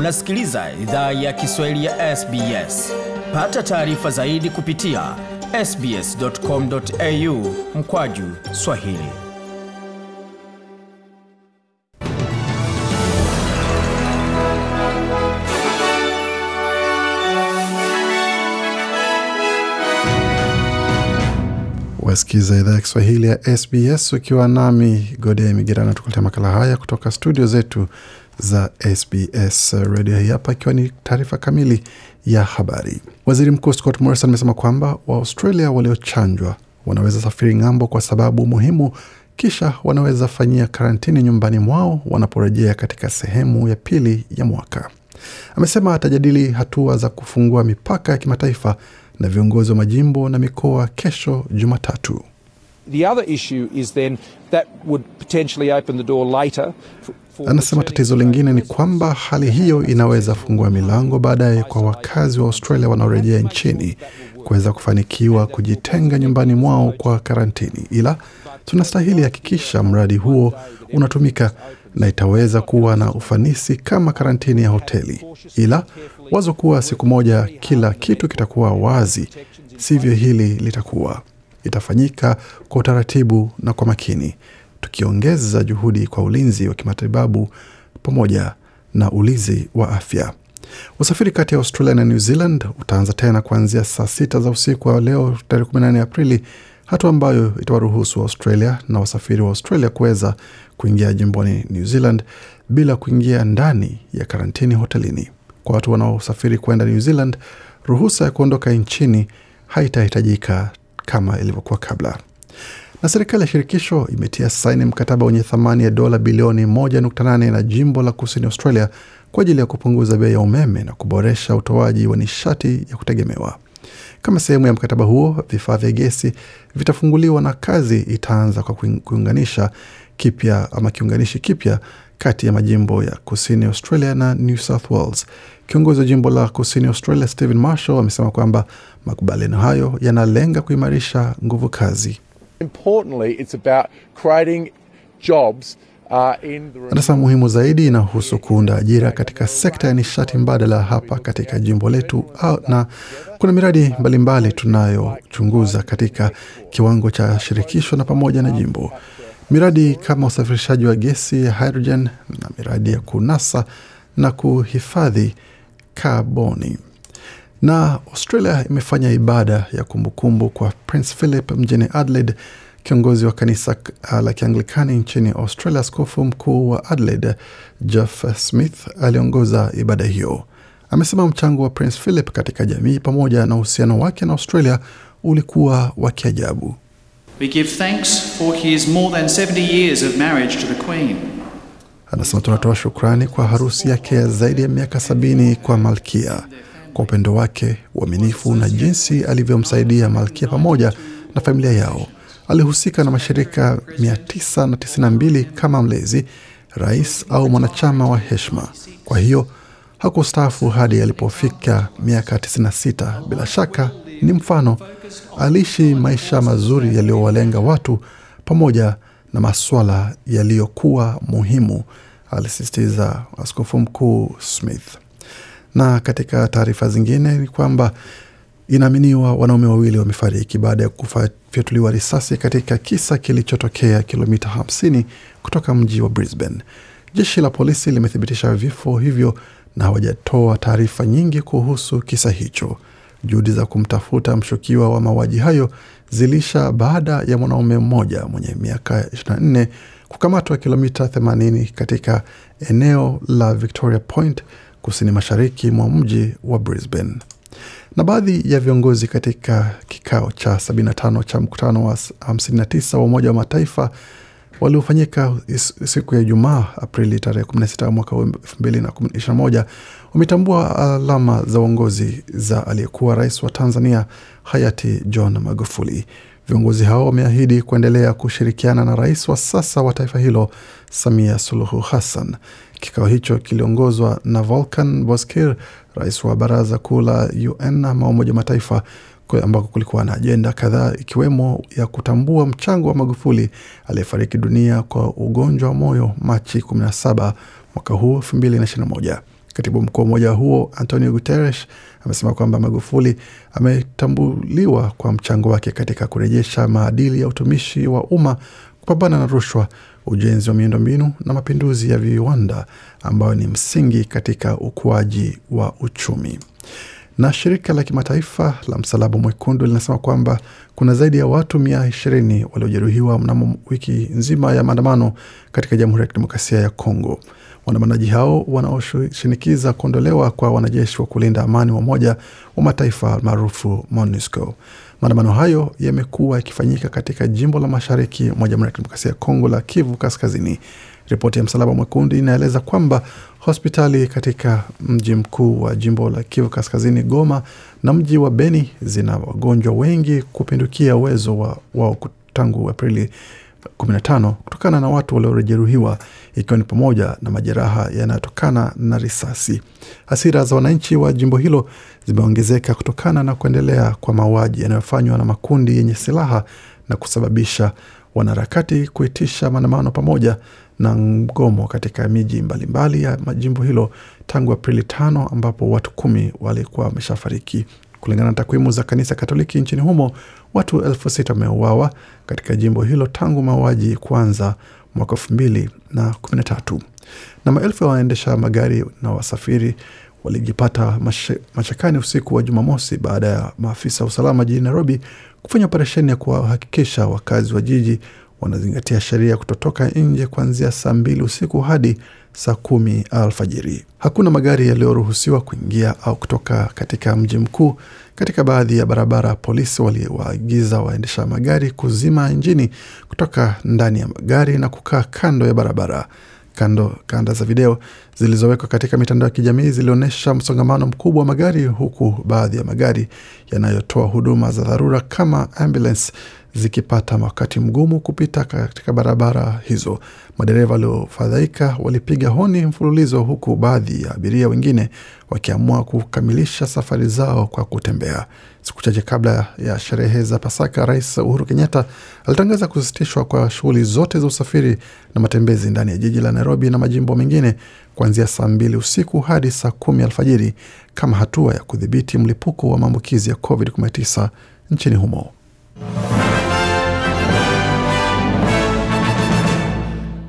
Unasikiliza idhaa ya Kiswahili ya SBS. Pata taarifa zaidi kupitia sbs.com.au mkwaju Swahili. Wasikiza idhaa ya Kiswahili ya SBS ukiwa nami Gode Migerana, tukuletea makala haya kutoka studio zetu za SBS Radio. hii hapa, ikiwa ni taarifa kamili ya habari. Waziri Mkuu Scott Morrison amesema kwamba Waaustralia waliochanjwa wanaweza safiri ng'ambo kwa sababu muhimu, kisha wanaweza fanyia karantini nyumbani mwao wanaporejea katika sehemu ya pili ya mwaka. Amesema atajadili hatua za kufungua mipaka ya kimataifa na viongozi wa majimbo na mikoa kesho Jumatatu. The other issue is then that would potentially open the door later Anasema tatizo lingine ni kwamba hali hiyo inaweza fungua milango baadaye kwa wakazi wa Australia wanaorejea nchini kuweza kufanikiwa kujitenga nyumbani mwao kwa karantini, ila tunastahili hakikisha mradi huo unatumika na itaweza kuwa na ufanisi kama karantini ya hoteli, ila wazo kuwa siku moja kila kitu kitakuwa wazi, sivyo hili litakuwa. Itafanyika kwa utaratibu na kwa makini, tukiongeza juhudi kwa ulinzi wa kimatibabu pamoja na ulinzi wa afya. Usafiri kati ya Australia na New Zealand utaanza tena kuanzia saa sita za usiku wa leo tarehe 18 Aprili, hatua ambayo itawaruhusu wa Australia na wasafiri wa Australia kuweza kuingia jimboni New Zealand bila kuingia ndani ya karantini hotelini. Kwa watu wanaosafiri kwenda New Zealand, ruhusa ya kuondoka nchini haitahitajika kama ilivyokuwa kabla na serikali ya shirikisho imetia saini mkataba wenye thamani ya dola bilioni 1.8 na jimbo la kusini Australia kwa ajili ya kupunguza bei ya umeme na kuboresha utoaji wa nishati ya kutegemewa. Kama sehemu ya mkataba huo, vifaa vya gesi vitafunguliwa na kazi itaanza kwa kuunganisha kipya ama kiunganishi kipya kati ya majimbo ya kusini Australia na New South Wales. Kiongozi wa jimbo la kusini Australia Stephen Marshall amesema kwamba makubaliano hayo yanalenga kuimarisha nguvu kazi. Importantly, it's about creating jobs uh, Anasema muhimu zaidi inahusu kuunda ajira katika sekta ya nishati mbadala hapa katika jimbo letu, na kuna miradi mbalimbali tunayochunguza katika kiwango cha shirikisho na pamoja na jimbo, miradi kama usafirishaji wa gesi ya hydrogen na miradi ya kunasa na kuhifadhi kaboni na Australia imefanya ibada ya kumbukumbu kwa Prince Philip mjini Adelaide. Kiongozi wa kanisa uh, la Kianglikani nchini Australia, askofu mkuu wa Adelaide Jeff Smith aliongoza ibada hiyo. Amesema mchango wa Prince Philip katika jamii pamoja na uhusiano wake na Australia ulikuwa wa kiajabu. We give thanks for his more than 70 years of marriage to the Queen. Anasema tunatoa shukrani kwa harusi yake ya zaidi ya miaka sabini kwa Malkia, kwa upendo wake, uaminifu na jinsi alivyomsaidia Malkia pamoja na familia yao. Alihusika na mashirika 992 kama mlezi, rais au mwanachama wa heshima. Kwa hiyo hakustaafu hadi alipofika miaka 96. Bila shaka ni mfano. Aliishi maisha mazuri yaliyowalenga watu pamoja na maswala yaliyokuwa muhimu, alisisitiza askofu mkuu Smith. Na katika taarifa zingine ni kwamba inaaminiwa wanaume wawili wamefariki baada ya kufyatuliwa risasi katika kisa kilichotokea kilomita 50 kutoka mji wa Brisbane. Jeshi la polisi limethibitisha vifo hivyo na hawajatoa taarifa nyingi kuhusu kisa hicho. Juhudi za kumtafuta mshukiwa wa mauaji hayo zilisha baada ya mwanaume mmoja mwenye miaka 24 kukamatwa kilomita 80 katika eneo la Victoria Point kusini mashariki mwa mji wa Brisbane. Na baadhi ya viongozi katika kikao cha 75 cha mkutano wa 59 wa Umoja wa Mataifa waliofanyika siku ya Ijumaa Aprili tarehe 16 mwaka 2021 wametambua alama za uongozi za aliyekuwa rais wa Tanzania hayati John Magufuli. Viongozi hao wameahidi kuendelea kushirikiana na rais wa sasa wa taifa hilo Samia Suluhu Hassan. Kikao hicho kiliongozwa na Volkan Bozkir, rais wa baraza kuu la UN ama Umoja Mataifa ambako kulikuwa na ajenda kadhaa ikiwemo ya kutambua mchango wa Magufuli aliyefariki dunia kwa ugonjwa wa moyo Machi 17 mwaka huu 2021. Katibu mkuu wa umoja huo Antonio Guterres amesema kwamba Magufuli ametambuliwa kwa mchango wake katika kurejesha maadili ya utumishi wa umma, kupambana na rushwa, ujenzi wa miundombinu na mapinduzi ya viwanda ambayo ni msingi katika ukuaji wa uchumi. Na shirika la kimataifa la Msalaba Mwekundu linasema kwamba kuna zaidi ya watu mia ishirini waliojeruhiwa mnamo wiki nzima ya maandamano katika Jamhuri ya Kidemokrasia ya Kongo. Waandamanaji hao wanaoshinikiza kuondolewa kwa wanajeshi wa kulinda amani wa Umoja wa Mataifa maarufu MONUSCO. Maandamano hayo yamekuwa yakifanyika katika jimbo la mashariki mwa Jamhuri ya Kidemokrasia ya Kongo la Kivu Kaskazini. Ripoti ya Msalaba Mwekundu inaeleza kwamba hospitali katika mji mkuu wa jimbo la Kivu Kaskazini, Goma, na mji wa Beni zina wagonjwa wengi kupindukia uwezo wao wa tangu Aprili 15 kutokana na watu waliojeruhiwa ikiwa ni pamoja na majeraha yanayotokana na risasi. Hasira za wananchi wa jimbo hilo zimeongezeka kutokana na kuendelea kwa mauaji yanayofanywa na makundi yenye silaha na kusababisha wanaharakati kuitisha maandamano pamoja na mgomo katika miji mbalimbali ya majimbo hilo tangu Aprili tano ambapo watu kumi walikuwa wameshafariki. Kulingana na takwimu za kanisa Katoliki nchini humo, watu elfu sita wameuawa katika jimbo hilo tangu mauaji kuanza mwaka elfu mbili na kumi na tatu. Na maelfu ya waendesha magari na wasafiri walijipata mashakani usiku wa Jumamosi baada ya maafisa wa usalama jijini Nairobi kufanya operesheni ya kuwahakikisha wakazi wa jiji wanazingatia sheria kutotoka nje kuanzia saa mbili usiku hadi saa kumi alfajiri. Hakuna magari yaliyoruhusiwa kuingia au kutoka katika mji mkuu. Katika baadhi ya barabara, polisi waliwaagiza waendesha magari kuzima injini kutoka ndani ya magari na kukaa kando ya barabara. Kando kanda za video zilizowekwa katika mitandao ya kijamii zilionyesha msongamano mkubwa wa magari, huku baadhi ya magari yanayotoa huduma za dharura kama ambulance zikipata wakati mgumu kupita katika barabara hizo. Madereva waliofadhaika walipiga honi mfululizo, huku baadhi ya abiria wengine wakiamua kukamilisha safari zao kwa kutembea. Siku chache kabla ya sherehe za Pasaka, Rais Uhuru Kenyatta alitangaza kusitishwa kwa shughuli zote za usafiri na matembezi ndani ya jiji la Nairobi na majimbo mengine kuanzia saa mbili usiku hadi saa kumi alfajiri kama hatua ya kudhibiti mlipuko wa maambukizi ya COVID-19 nchini humo.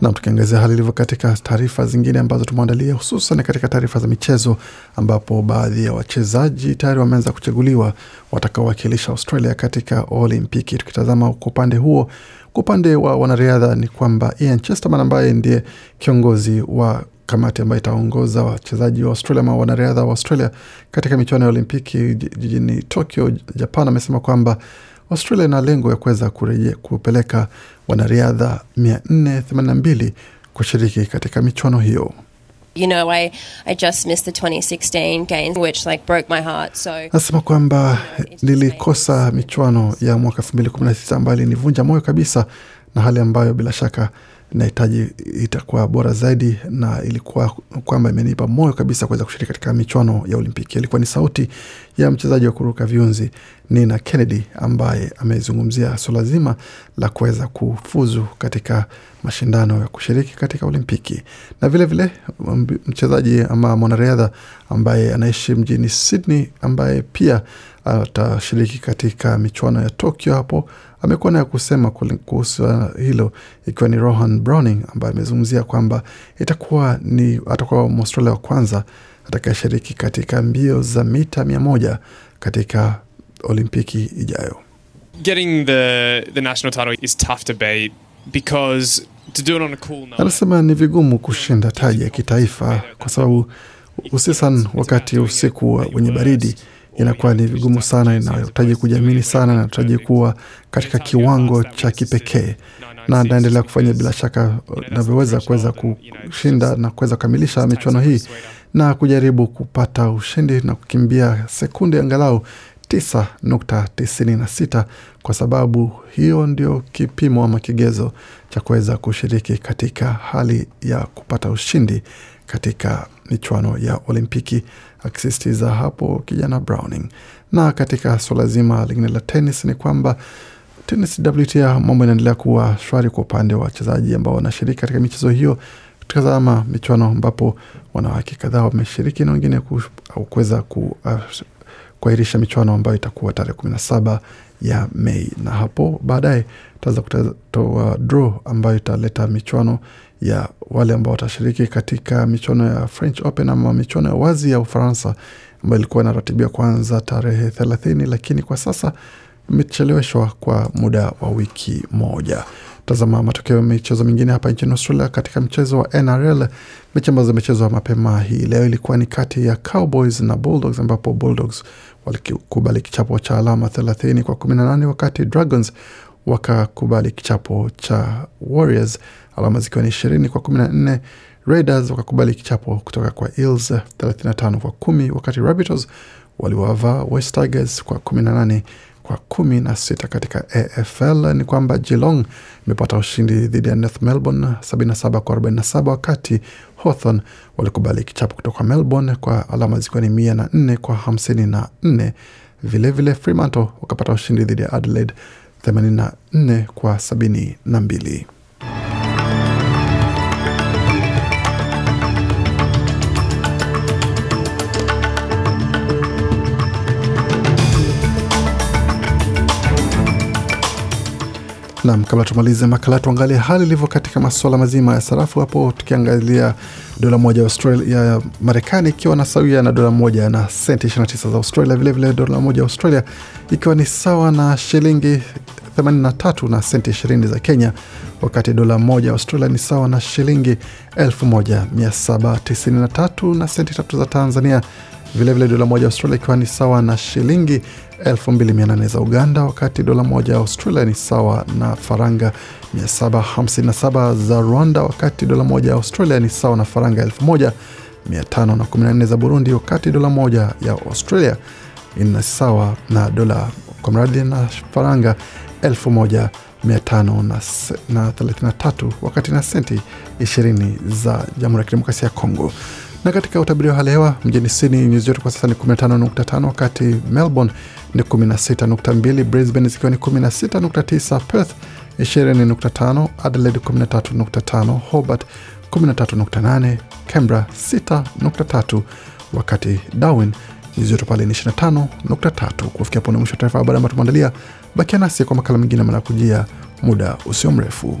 Nam, tukiangazia hali ilivyo katika taarifa zingine ambazo tumeandalia, hususan katika taarifa za michezo, ambapo baadhi ya wachezaji tayari wameanza kuchaguliwa watakaowakilisha Australia katika Olimpiki. Tukitazama kwa upande huo, kwa upande wa wanariadha ni kwamba Ian Chesterman ambaye ndiye kiongozi wa kamati ambayo itaongoza wachezaji wa Australia ama wanariadha wa Australia katika michuano ya Olimpiki jijini Tokyo, Japan, amesema kwamba Australia ina lengo ya kuweza kupeleka wanariadha 482 kushiriki katika michuano hiyo. You know, I, I just missed the 2016 games, which like broke my heart. So Nasema kwamba nilikosa michuano ya mwaka 2016 ambayo ilinivunja moyo kabisa, na hali ambayo bila shaka nahitaji itakuwa bora zaidi, na ilikuwa kwamba imenipa moyo kabisa kuweza kushiriki katika michuano ya Olimpiki. Ilikuwa ni sauti ya mchezaji wa kuruka viunzi Nina Kennedy ambaye amezungumzia suala zima la kuweza kufuzu katika mashindano ya kushiriki katika Olimpiki, na vilevile vile, mchezaji ama mwanariadha ambaye anaishi mjini Sydney ambaye pia atashiriki katika michuano ya Tokyo hapo amekuwa na ya kusema kuhusu hilo, ikiwa ni Rohan Browning ambaye amezungumzia kwamba itakuwa ni atakuwa Mwaustralia wa kwanza atakayeshiriki katika mbio za mita mia moja katika Olimpiki ijayo. Getting the, the national title is tough to beat because to do it on a cool note. Anasema ni vigumu kushinda taji ya kitaifa kwa sababu hususan wakati usiku wenye baridi inakuwa ni vigumu sana, inahitaji kujiamini sana, inahitaji kuwa katika kiwango cha kipekee, na naendelea kufanya bila shaka navyoweza kuweza kushinda na kuweza kukamilisha michuano hii na kujaribu kupata ushindi na kukimbia sekunde angalau 9.96 kwa sababu hiyo ndio kipimo ama kigezo cha kuweza kushiriki katika hali ya kupata ushindi katika michuano ya Olimpiki, akisisitiza hapo kijana Browning. Na katika suala zima lingine la tenis ni kwamba tenis WTA, mambo inaendelea kuwa shwari kwa upande wa wachezaji ambao wanashiriki katika michezo hiyo. tukitazama michuano ambapo wanawake kadhaa wameshiriki na wengine kuweza ku, uh, kuahirisha michuano ambayo itakuwa tarehe kumi na saba ya Mei, na hapo baadaye tutaweza kutoa draw ambayo italeta michuano ya wale ambao watashiriki katika michuano ya French Open ama michuano ya wazi ya Ufaransa ambayo ilikuwa inaratibiwa kuanza tarehe thelathini, lakini kwa sasa imecheleweshwa kwa muda wa wiki moja. Tazama matokeo ya michezo mingine hapa nchini Australia. Katika mchezo wa NRL, mechi ambazo zimechezwa mapema hii leo ilikuwa ni kati ya Cowboys na Bulldogs, ambapo Bulldogs walikubali kichapo cha alama 30 kwa 18 wakati Dragons wakakubali kichapo cha Warriors alama zikiwa ni 20 kwa 14. Raiders wakakubali kichapo kutoka kwa Eels 35 kwa 10, wakati Rabbitohs waliwavaa West Tigers kwa 18 kwa kumi na sita katika AFL ni kwamba Geelong imepata ushindi dhidi ya North Melbourne 77 kwa 47, wakati Hawthorn walikubali kichapo kutoka Melbourne kwa alama zikiwa ni 104 kwa 54. Vilevile Fremantle wakapata ushindi dhidi ya Adelaide 84 kwa 72. Nam, kabla tumalize makala, tuangalie hali ilivyo katika masuala mazima ya sarafu hapo, tukiangalia dola moja ya Marekani ikiwa na sawia na dola moja na senti 29 za Australia. Vilevile dola moja Australia ikiwa ni sawa na shilingi 83 na senti 20 za Kenya, wakati dola moja Australia ni sawa na shilingi 1793 na senti tatu za Tanzania. Vilevile dola moja Australia ikiwa ni sawa na shilingi 2800 za Uganda, wakati dola moja ya Australia ni sawa na faranga 757 za Rwanda, wakati dola moja ya Australia ni sawa na faranga 1514 za Burundi, wakati dola moja ya Australia ina sawa na dola kwa mradi na faranga 1533 wakati na senti 20 za Jamhuri ya Kidemokrasia ya Kongo. Na katika utabiri wa hali hewa mjini Sydney nyuzi joto kwa sasa ni 15.5, wakati Melbourne ni 16.2, Brisbane zikiwa ni 16.9, Perth 20.5, Adelaide 13.5, Hobart 13.8, Canberra 6.3, wakati Darwin nyuzi joto pale ni 25.3. Kufikia hapo ni mwisho wa taarifa habari ambayo tumeandalia. Bakia nasi kwa makala mengine manakujia muda usio mrefu.